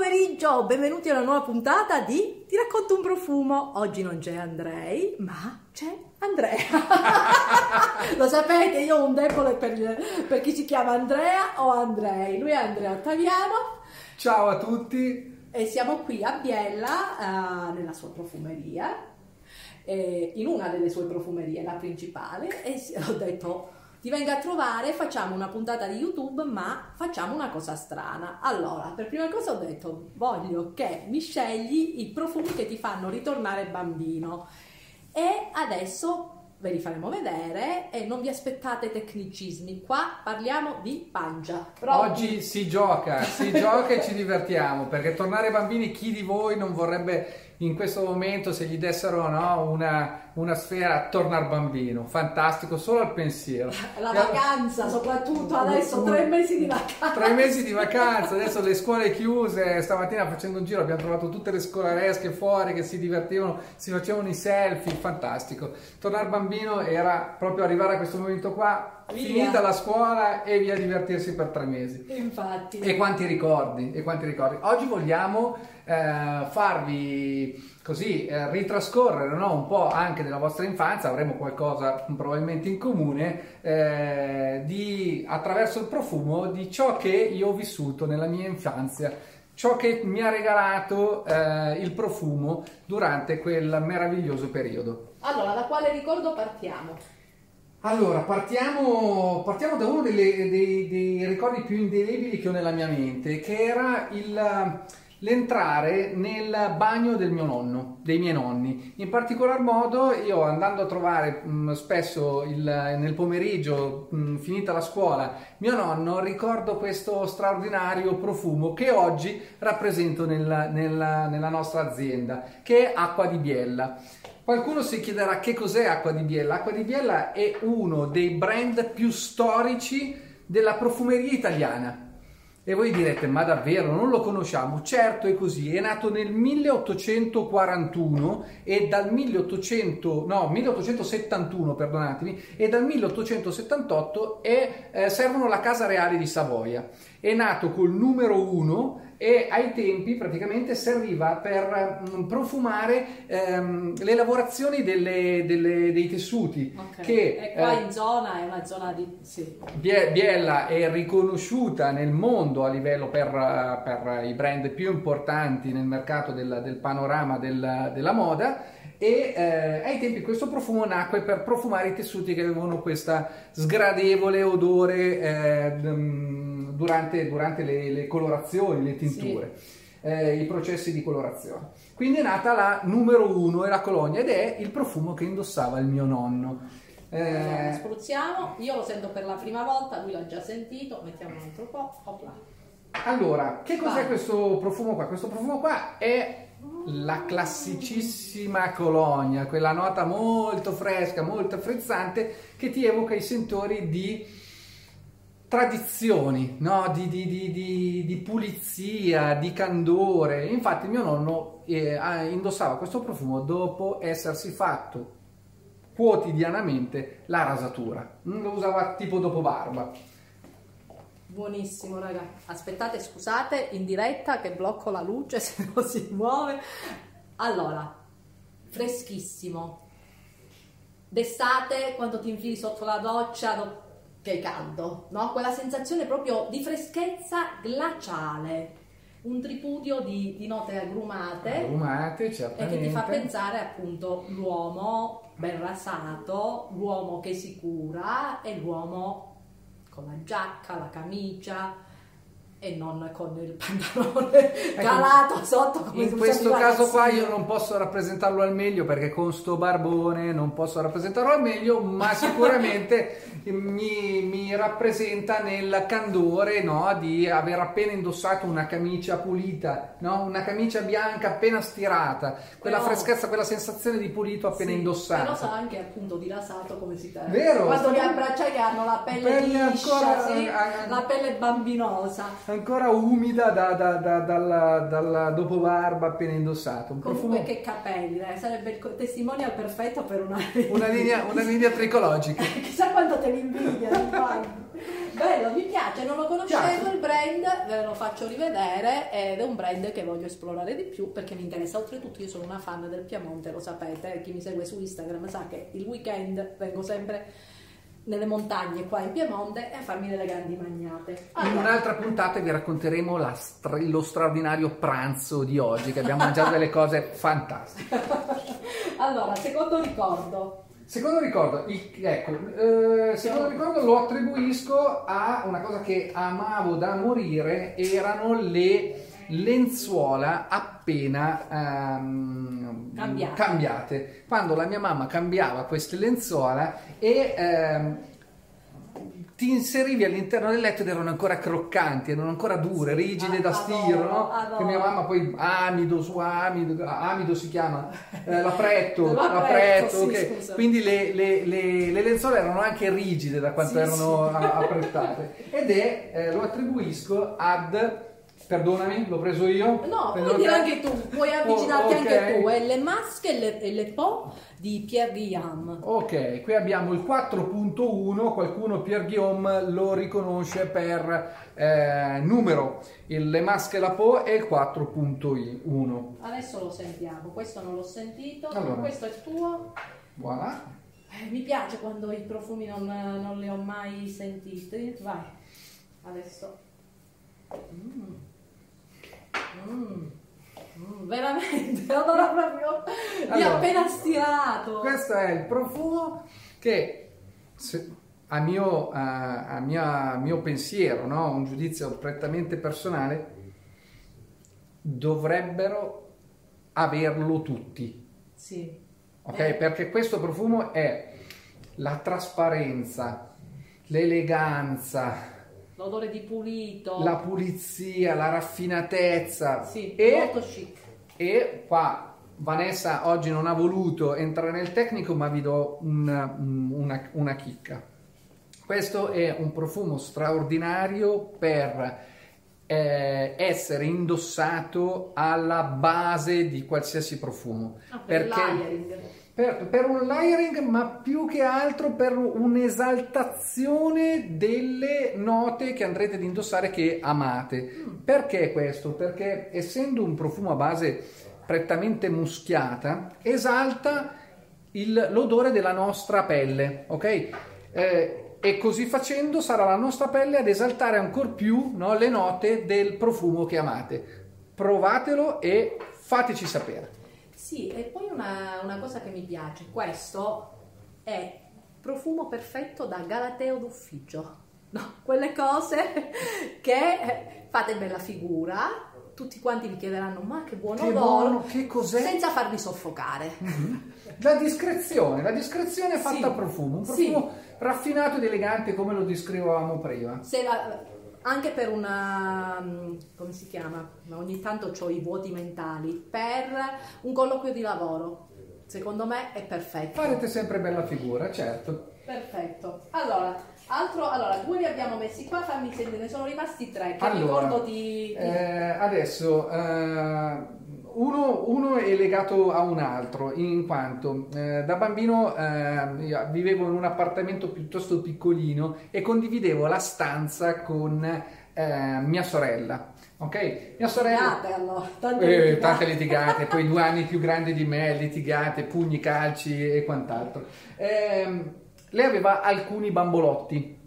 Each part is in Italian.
pomeriggio, benvenuti a una nuova puntata di Ti racconto un profumo. Oggi non c'è Andrei, ma c'è Andrea. Lo sapete, io ho un debole per, per chi si chiama Andrea o Andrei. Lui è Andrea Ottaviano. Ciao a tutti. E siamo qui a Biella, uh, nella sua profumeria, eh, in una delle sue profumerie, la principale, e ho detto ti venga a trovare, facciamo una puntata di YouTube, ma facciamo una cosa strana. Allora, per prima cosa ho detto, voglio che mi scegli i profumi che ti fanno ritornare bambino. E adesso ve li faremo vedere e non vi aspettate tecnicismi. Qua parliamo di pancia. Pronti? Oggi si gioca, si gioca e ci divertiamo, perché tornare bambini, chi di voi non vorrebbe in questo momento se gli dessero no, una una sfera tornar bambino, fantastico, solo al pensiero. La vacanza, soprattutto adesso, tre mesi di vacanza. Tre mesi di vacanza, adesso le scuole chiuse, stamattina facendo un giro abbiamo trovato tutte le scolaresche fuori che si divertivano, si facevano i selfie, fantastico. Tornare bambino era proprio arrivare a questo momento qua, via. finita la scuola e via divertirsi per tre mesi. Infatti. E quanti ricordi, e quanti ricordi. Oggi vogliamo eh, farvi così eh, ritrascorrere no? un po' anche della vostra infanzia, avremo qualcosa probabilmente in comune, eh, di, attraverso il profumo di ciò che io ho vissuto nella mia infanzia, ciò che mi ha regalato eh, il profumo durante quel meraviglioso periodo. Allora, da quale ricordo partiamo? Allora, partiamo, partiamo da uno delle, dei, dei ricordi più indelebili che ho nella mia mente, che era il l'entrare nel bagno del mio nonno, dei miei nonni. In particolar modo io andando a trovare mh, mm, spesso il, nel pomeriggio, mh, mm, finita la scuola, mio nonno, ricordo questo straordinario profumo che oggi rappresento nel, nella, nella nostra azienda, che è Acqua di Biella. Qualcuno si chiederà che cos'è Acqua di Biella. Acqua di Biella è uno dei brand più storici della profumeria italiana e voi direte, ma davvero non lo conosciamo? Certo è così, è nato nel 1841 e dal 1800, no, 1871, perdonatemi, e dal 1878 è, eh, servono la Casa Reale di Savoia. È nato col numero 1 e ai tempi praticamente serviva per um, profumare um, le lavorazioni delle, delle, dei tessuti. Okay. Che, e qua eh, in zona è una zona di... Sì. Biella è riconosciuta nel mondo a livello per, per i brand più importanti nel mercato del, del panorama del, della moda e eh, ai tempi questo profumo nacque per profumare i tessuti che avevano questa sgradevole odore eh, durante, durante le, le, colorazioni, le tinture, sì. eh, i processi di colorazione. Quindi è nata la numero uno e la colonia ed è il profumo che indossava il mio nonno. Eh, spruzziamo, io lo sento per la prima volta, lui l'ha già sentito, mettiamo un altro po', opla. Allora, che cos'è Vai. questo profumo qua? Questo profumo qua è la classicissima colonia, quella nota molto fresca, molto frizzante che ti evoca i sentori di tradizioni, no? di, di, di, di, pulizia, di candore. Infatti mio nonno eh, indossava questo profumo dopo essersi fatto quotidianamente la rasatura. Lo usava tipo dopo barba. Buonissimo, raga. Aspettate, scusate, in diretta che blocco la luce se non si muove. Allora, freschissimo. D'estate, quando ti infili sotto la doccia, che è caldo, no? Quella sensazione proprio di freschezza glaciale, un tripudio di, di note agrumate, agrumate e che ti fa pensare appunto l'uomo ben rasato, l'uomo che si cura e l'uomo con la giacca, la camicia, e non con il pantalone ecco, calato sotto come in questo caso qua io non posso rappresentarlo al meglio perché con sto barbone non posso rappresentarlo al meglio ma sicuramente mi, mi, rappresenta nel candore no, di aver appena indossato una camicia pulita no? una camicia bianca appena stirata quella però, freschezza quella sensazione di pulito appena sì, indossato però sa anche appunto di rasato come si terra. Vero? Quando li abbracciai hanno la pelle, pelle liscia ancora, sì, a, a, la pelle bambinosa ancora umida da, da, da, dalla, dalla dopobarba appena indossato. Un Comunque profumo... che capelli, eh? sarebbe il testimonial perfetto per una, una, linea, una linea tricologica. Chissà quanto te li invidia. Bello, mi piace, non lo conoscevo Piace. il brand, ve lo faccio rivedere ed è un brand che voglio esplorare di più perché mi interessa. Oltretutto io sono una fan del Piemonte, lo sapete, chi mi segue su Instagram sa che il weekend vengo sempre nelle montagne qua in Piemonte e a farmi delle grandi magnate. In Allora, un'altra puntata vi racconteremo stra- lo straordinario pranzo di oggi, che abbiamo mangiato delle cose fantastiche. allora, secondo ricordo, Secondo ricordo, il- ecco, eh, secondo ricordo lo attribuisco a una cosa che amavo da morire, erano le lenzuola appena ehm, Cambiate. cambiate. Quando la mia mamma cambiava queste lenzuola e ehm, ti inserivi all'interno del letto ed erano ancora croccanti, erano ancora dure, rigide da Adoro, stiro, no? Che mia mamma poi amido su amido, amido si chiama, eh, l'apretto, L'apretto, l'apretto, sì, ok. scusa. Quindi le, le- le- le lenzuola erano anche rigide da quanto Sì, erano sì. apprettate ed è, eh, lo attribuisco ad, perdonami, l'ho preso io? no, puoi dire anche tu, puoi avvicinarti Oh, ok. anche tu, è le masche e le, e le po' di Pierre Guillaume. Ok, qui abbiamo il 4.1, qualcuno Pierre Guillaume lo riconosce per eh, numero, il Le Masche la Po è il 4.1. Adesso lo sentiamo, questo non l'ho sentito, Allora. questo è tuo. Voilà. Eh, mi piace quando i profumi non, non li ho mai sentiti. Vai, adesso. Mm. Mm. Mm, veramente, odora proprio di Allora, appena stirato. Questo è il profumo che se- a mio, a, a mia- mio pensiero, no? un giudizio prettamente personale, dovrebbero averlo tutti. Sì. ok? Eh. Perché questo profumo è la trasparenza, l'eleganza, L'odore di pulito. la pulizia, la raffinatezza Sì, e molto chic. e qua Vanessa oggi non ha voluto entrare nel tecnico, ma vi do una, una- una chicca. Questo è un profumo straordinario per eh, essere indossato alla base di qualsiasi profumo. Ah, per perché. Per, per un layering, ma più che altro per un'esaltazione delle note che andrete ad indossare che amate. Perché questo? Perché essendo un profumo a base prettamente muschiata, esalta il- l'odore della nostra pelle, ok? Eh, e così facendo sarà la nostra pelle ad esaltare ancora più no, le note del profumo che amate. Provatelo e fateci sapere. Sì, e poi una, una cosa che mi piace, questo è profumo perfetto da galateo d'ufficio. No, quelle cose che eh, fate bella figura, tutti quanti vi chiederanno ma che buon Che odore, buono, che cos'è? senza farvi soffocare. La discrezione, la discrezione fatta Sì. a profumo, un Sì. profumo raffinato ed elegante come lo descrivevamo prima. Se la- anche per una, mm, come si chiama? Ogni tanto ho i vuoti mentali, per un colloquio di lavoro. Secondo me è perfetto. Farete sempre bella figura, certo. Perfetto. Allora, altro, allora, due li abbiamo messi qua, fammi sentire, ne sono rimasti tre, che Allora, ricordo di... di- Eh, adesso eh, uno, uno è legato a un altro, in quanto eh, da bambino eh, vivevo in un appartamento piuttosto piccolino e condividevo la stanza con eh, mia sorella. Ok? Mia sorella. Litigate, allora, tante Eh, litigate. tante litigate, poi due anni più grandi di me, litigate, pugni, calci e quant'altro. Ehm, lei aveva alcuni bambolotti.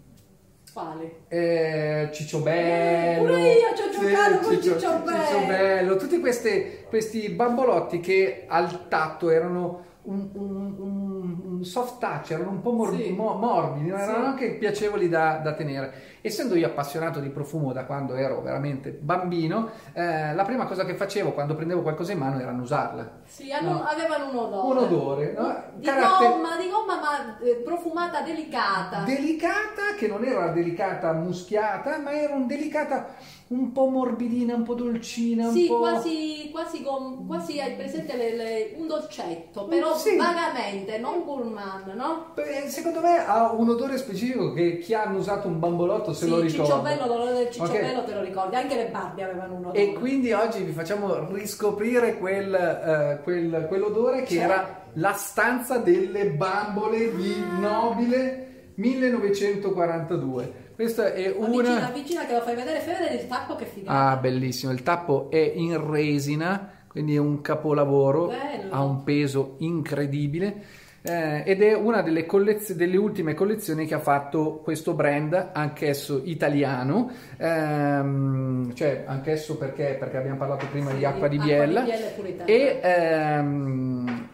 Quali? Eh, Cicciobello, Pure io ci ho giocato con Cicciobello. Cicciobello, tutti queste- questi bambolotti che al tatto erano un, un- un- soft touch, erano un po' mor- Sì. mo- morbidi, Sì. erano anche piacevoli da, da tenere. Essendo io appassionato di profumo da quando ero veramente bambino, eh, la prima cosa che facevo quando prendevo qualcosa in mano era annusarla. Sì, hanno- No. avevano un odore. Un odore, no? Di Caratter- gomma, di gomma ma eh, profumata delicata. delicata che non era delicata muschiata ma era un delicata un po' morbidina un po' dolcina un Sì, po' quasi, quasi, gom- quasi hai presente le- le- un dolcetto, però Sì. vagamente, non gourmand, no? Beh, secondo me ha un odore specifico che chi ha usato un bambolotto se sì, lo ricorda cicciobello, l'odore del cicciobello Ok. te lo ricordi, anche le Barbie avevano un odore. e quindi oggi vi facciamo riscoprire quel, eh, quel- quell'odore che Cioè? era la stanza delle bambole di Nobile 1942 Questa è Avvicina, una... avvicina che lo fai vedere, fai vedere il tappo che figata. Ah, bellissimo. Il tappo è in resina, quindi è un capolavoro, Bello. ha un peso incredibile. Eh, ed è una delle, collez- delle ultime collezioni che ha fatto questo brand, anch'esso italiano, ehm, cioè anch'esso perché, perché abbiamo parlato prima di Sì, acqua di Acqua Biella. di Biella. E, ehm,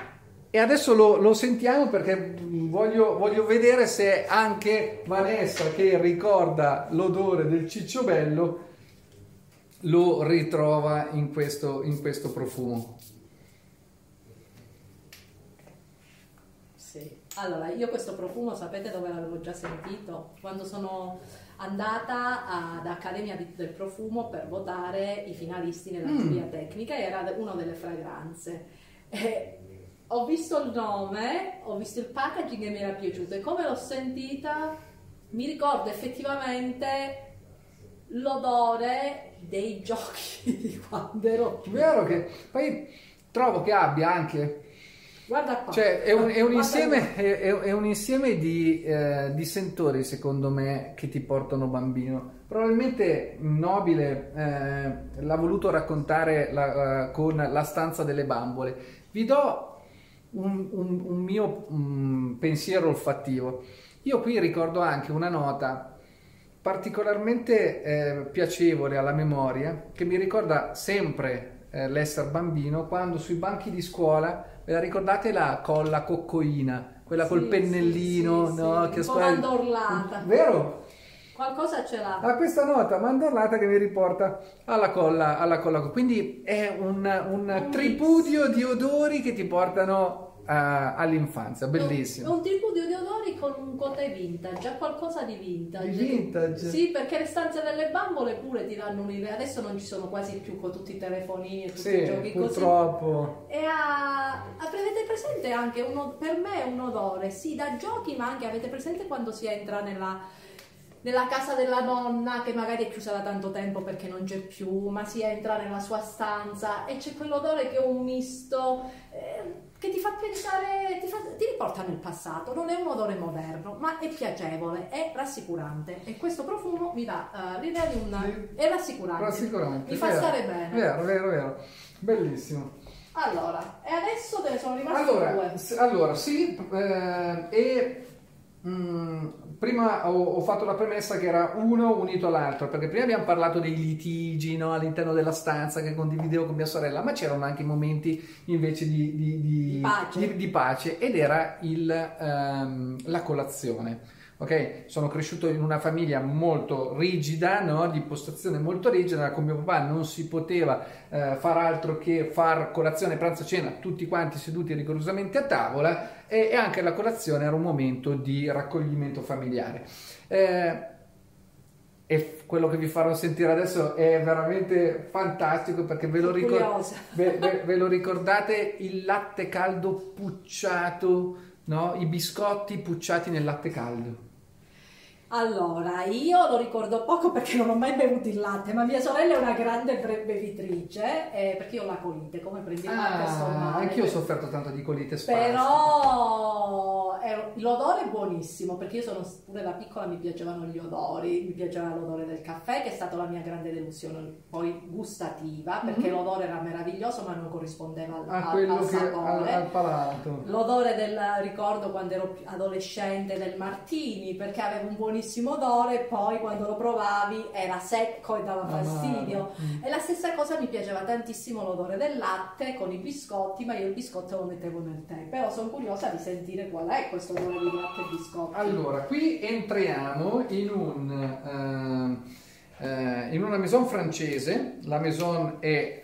e adesso lo, lo sentiamo perché voglio, voglio vedere se anche Vanessa, che ricorda l'odore del cicciobello, lo ritrova in questo, in questo profumo. Sì. Allora, io questo profumo sapete dove l'avevo già sentito? Quando sono andata ad Accademia del Profumo per votare i finalisti nella Mm. giuria tecnica, era una delle fragranze. E ho visto il nome, ho visto il packaging e mi era piaciuto e come l'ho sentita mi ricordo effettivamente l'odore dei giochi di quando ero Vero che poi trovo che abbia anche Guarda qua. Cioè, è un, è un insieme, è, è- un insieme di, eh, di sentori, secondo me, che ti portano bambino. Probabilmente Nobile eh, l'ha voluto raccontare la- con La stanza delle bambole. Vi do un, un- un mio mm, pensiero olfattivo. Io qui ricordo anche una nota particolarmente eh, piacevole alla memoria che mi ricorda sempre eh, l'essere bambino quando sui banchi di scuola ve la ricordate la colla coccoina quella col Sì, pennellino sì, sì, no? che un po' scuola- mandorlata. vero? Qualcosa ce l'ha. ha questa nota mandorlata che mi riporta alla colla, alla colla quindi è un, un Un tripudio di odori che ti portano eh, all'infanzia È bellissimo un tripudio di odori con un cote vintage, ha qualcosa di vintage. Di vintage? Sì, perché le stanze delle bambole pure ti danno un'idea. Adesso non ci sono quasi più con tutti i telefonini e tutti i sì giochi così. purtroppo E ha, avete presente anche uno, per me è un odore, sì, da giochi, ma anche avete presente quando si entra nella, nella casa della nonna che magari è chiusa da tanto tempo perché non c'è più, ma si entra nella sua stanza e c'è quell'odore che è un misto eh, che ti fa pensare, ti, fa- ti riporta nel passato. Non è un odore moderno, ma è piacevole, è rassicurante e questo profumo mi dà eh, l'idea di un... È rassicurante, Rassicurante, mi fa vero, stare bene. Vero, vero, vero. Bellissimo. Allora, e adesso te ne sono rimasti Allora, due. allora sì, eh, e mm, prima ho, ho fatto la premessa che era uno unito all'altro, perché prima abbiamo parlato dei litigi no, all'interno della stanza che condividevo con mia sorella, ma c'erano anche momenti invece di, di- di- pace. di- pace ed era il, ehm, la colazione. Ok, sono cresciuto in una famiglia molto rigida, no? di impostazione molto rigida, con mio papà non si poteva eh, far altro che far colazione, pranzo, cena, tutti quanti seduti rigorosamente a tavola e, e anche la colazione era un momento di raccoglimento familiare. Eh, e quello che vi farò sentire adesso è veramente fantastico perché ve lo, ricor- ve- ve- ve lo ricordate il latte caldo pucciato, no? i biscotti pucciati nel latte caldo. Allora, io lo ricordo poco perché non ho mai bevuto il latte, ma mia sorella è una grande bevitrice, eh, perché io ho la colite, come prendi il latte sto Ah, male. anch'io ho sofferto tanto di colite spastica. Però è- l'odore è buonissimo perché io sono pure da piccola mi piacevano gli odori, mi piaceva l'odore del caffè che è stata la mia grande delusione poi gustativa perché Mhm. l'odore era meraviglioso ma non corrispondeva al, a al- quello al che al, sapore. al palato. L'odore del ricordo quando ero adolescente del martini perché aveva un buonissimo odore e poi quando lo provavi era secco e dava Amaro. fastidio. Mm. E la stessa cosa mi piaceva tantissimo l'odore del latte con i biscotti, ma io il biscotto lo mettevo nel tè. Però sono curiosa di sentire qual è questo odore di latte e biscotti. Allora, qui entriamo in un ehm, eh, in una maison francese. La maison è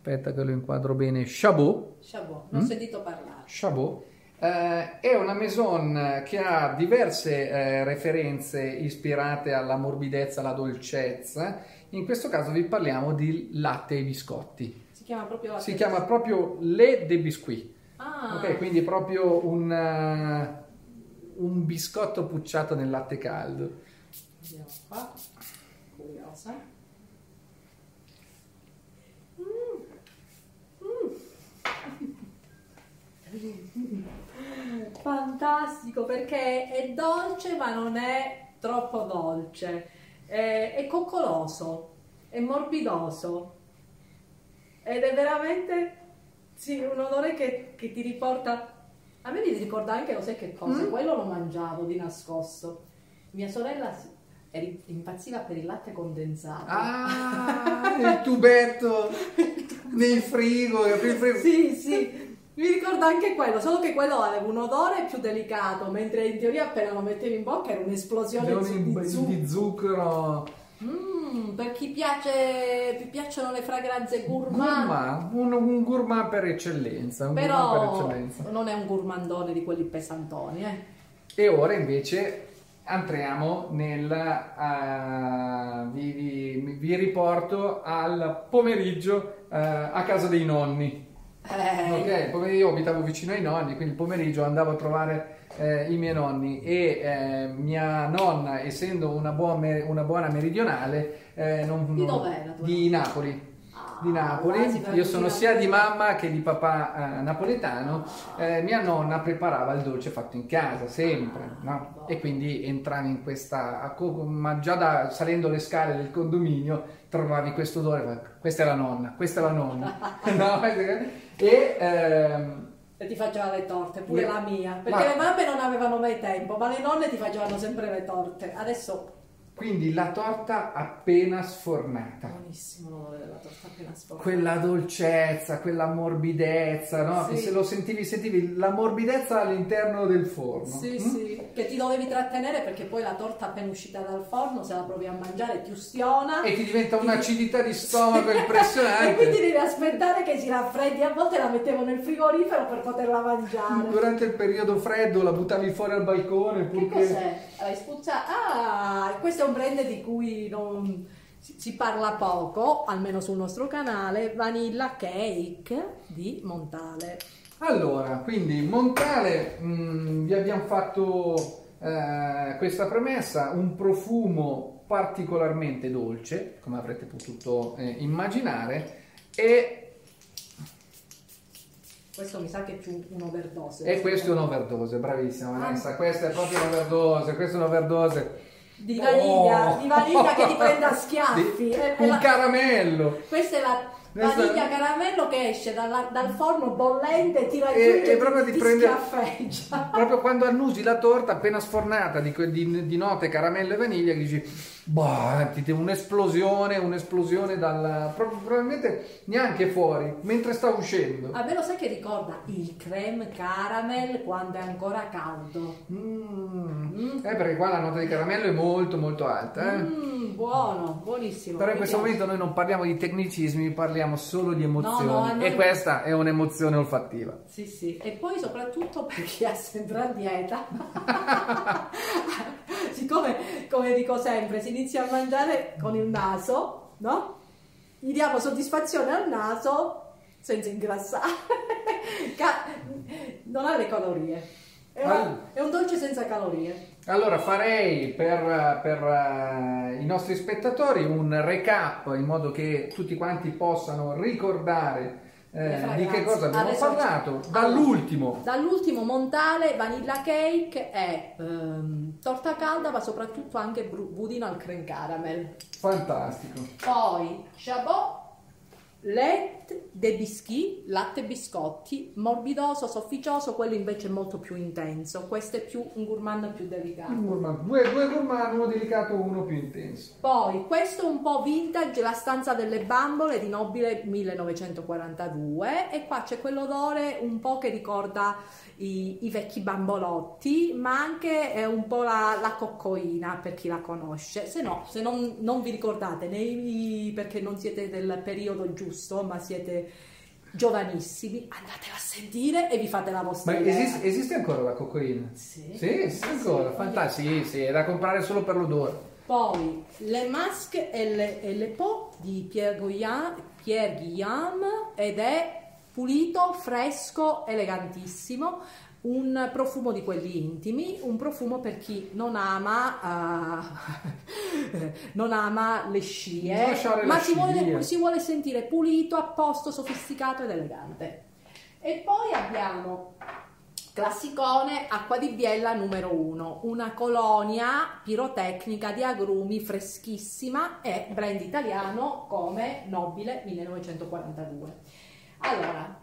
Aspetta che lo inquadro bene. Chabot. Chabot, non ho Mm? sentito parlare. Chabot. Eh, è una maison che ha diverse eh, referenze ispirate alla morbidezza, alla dolcezza. In questo caso vi parliamo di latte e biscotti. Si chiama proprio latte Si chiama proprio Le de Biscuit. Ah, Ok, quindi proprio un, eh, un biscotto pucciato nel latte caldo. vediamo qua. Curiosa. Mm. Mm. Fantastico, perché è dolce ma non è troppo dolce, è, è coccoloso, è morbidoso ed è veramente sì, un odore che, che ti riporta... A me mi ricorda anche, lo sai che cosa? Mm. Quello lo mangiavo di nascosto. Mia sorella eri- impazziva per il latte condensato. Ah, il tubetto nel frigo, il frigo. Sì, sì, mi ricordo anche quello, solo che quello aveva un odore più delicato, mentre in teoria appena lo mettevi in bocca era un'esplosione di, di, zucchero. di zucchero. Mm, per chi piace, vi piacciono le fragranze gourmand, Gourmand, un, un gourmand per eccellenza. Un gourmand per però eccellenza. non è un gourmandone di quelli pesantoni, eh. E ora invece entriamo nel... ah, vi, vi- vi riporto al pomeriggio eh, a casa dei nonni. Eh, Ok, il pomeriggio io abitavo vicino ai nonni, quindi il pomeriggio andavo a trovare eh, i miei nonni e eh, mia nonna, essendo una, buon me- una buona meridionale, eh, non- Di dov'è la tua di Napoli. ah, Di Napoli, io sono sia di mamma che di papà eh, napoletano. Eh, mia nonna preparava il dolce fatto in casa sempre, no? E quindi entravi in questa, ma già da, salendo le scale del condominio trovavi questo odore, questa è la nonna, questa è la nonna, no? E ehm, E ti faceva le torte, pure Io- la mia, perché Ma- le mamme non avevano mai tempo, ma le nonne ti facevano sempre le torte. Adesso quindi la torta appena sfornata. buonissimo l'odore della torta appena sfornata. Quella dolcezza, quella morbidezza, no? Sì. Se lo sentivi, sentivi la morbidezza all'interno del forno. Sì, Mm? sì, che ti dovevi trattenere perché poi la torta appena uscita dal forno, se la provi a mangiare ti ustiona. E ti diventa Ti- un'acidità di stomaco impressionante. e quindi devi aspettare che si raffreddi. A volte la mettevo nel frigorifero per poterla mangiare. Durante il periodo freddo la buttavi fuori al balcone Che purché... cos'è? L'hai spuzzato? Ah, questo è un brand di cui non si parla poco, almeno sul nostro canale, Vanilla Cake di Montale. Allora, quindi Montale, mh, vi abbiamo fatto eh, questa premessa, un profumo particolarmente dolce, come avrete potuto eh, immaginare, e, Questo mi sa che è più un overdose. e questo è un'overdose, bravissima Vanessa, questa è proprio un'overdose, questa è un'overdose. Di vaniglia, Oh! di vaniglia che ti prende a schiaffi. Di- È- è un la- caramello! Questa è la Vaniglia caramello che esce dalla- dal forno bollente e ti raggiunge e proprio ti, ti prende-. Proprio quando annusi la torta appena sfornata di, di- di note, caramello e vaniglia, che dici, boh, ti- ti- un'esplosione, un'esplosione dal... pro- probabilmente neanche fuori, mentre sta uscendo. A me lo sai che ricorda il creme caramel quando è ancora caldo. Mm. Eh, perché qua la nota di caramello è molto molto alta, eh. Mm, buono, buonissimo. Però in questo piace. momento noi non parliamo di tecnicismi, parliamo solo di emozioni. No, no, a noi- E questa è un'emozione olfattiva. Sì, sì. E poi soprattutto per chi è sempre a dieta. Siccome, come dico sempre, si inizia a mangiare con il naso, no? Gli diamo soddisfazione al naso senza ingrassare. Non ha le calorie. È, una- è un dolce senza calorie. Allora farei per, per, eh, i nostri spettatori un recap in modo che tutti quanti possano ricordare eh, di che cosa abbiamo Adesso- parlato dall'ultimo. Dall'ultimo Montale, vanilla cake e ehm, torta calda, ma soprattutto anche budino al creme caramel. Fantastico. Poi Chabot, Let de biscuit, latte biscotti, morbidoso, sofficioso, quello invece è molto più intenso. Questo è più un gourmand più delicato. Un gourmand. Due, due gourmand, uno delicato, uno più intenso. Poi questo è un po' vintage, la stanza delle bambole di Nobile 1942 e qua c'è quell'odore un po' che ricorda i, i vecchi bambolotti, ma anche eh, un po' la, la coccoina per chi la conosce. Se no, se non, non vi ricordate, nei- perché non siete del periodo giusto, ma siete giovanissimi, andatela a sentire e vi fate la vostra Ma esiste, esiste ancora la cocaina? Sì, Sì, esiste ancora. Sì. Fantastico. Sì, sì, è da comprare solo per l'odore. Poi Le Masque e le, e le Po di Pierre, Goya- Pierre Guillaume ed è pulito, fresco, elegantissimo. Un profumo di quelli intimi, un profumo per chi non ama, eh, non ama le scie, ma si vuole, si vuole sentire pulito, a posto, sofisticato ed elegante. E poi abbiamo Classicone acqua di biella numero 1, una colonia pirotecnica di agrumi freschissima e brand italiano come Nobile 1942. Allora,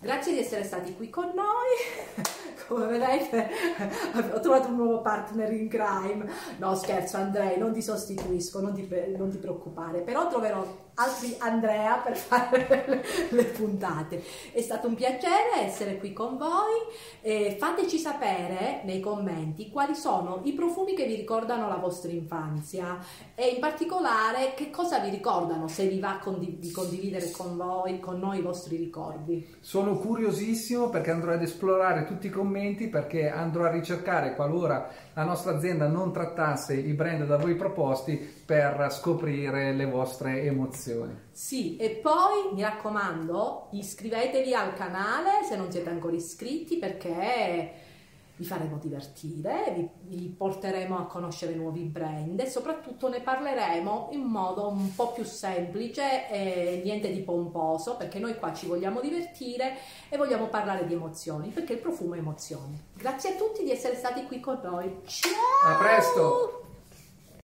grazie di essere stati qui con noi. Come vedete, ho trovato un nuovo partner in crime. No, scherzo, Andrei, non ti sostituisco, non ti, non ti preoccupare, però troverò altri Andrea per fare le, puntate. È stato un piacere essere qui con voi. Eh, fateci sapere nei commenti quali sono i profumi che vi ricordano la vostra infanzia e in particolare che cosa vi ricordano se vi va condiv- di condividere con voi, con noi i vostri ricordi. Sono curiosissimo perché andrò ad esplorare tutti i commenti perché andrò a ricercare qualora la nostra azienda non trattasse i brand da voi proposti per scoprire le vostre emozioni. Sì, e poi mi raccomando, iscrivetevi al canale se non siete ancora iscritti perché vi faremo divertire, vi, vi, porteremo a conoscere nuovi brand e soprattutto ne parleremo in modo un po' più semplice e niente di pomposo perché noi qua ci vogliamo divertire e vogliamo parlare di emozioni perché il profumo è emozioni. Grazie a tutti di essere stati qui con noi. Ciao! A presto!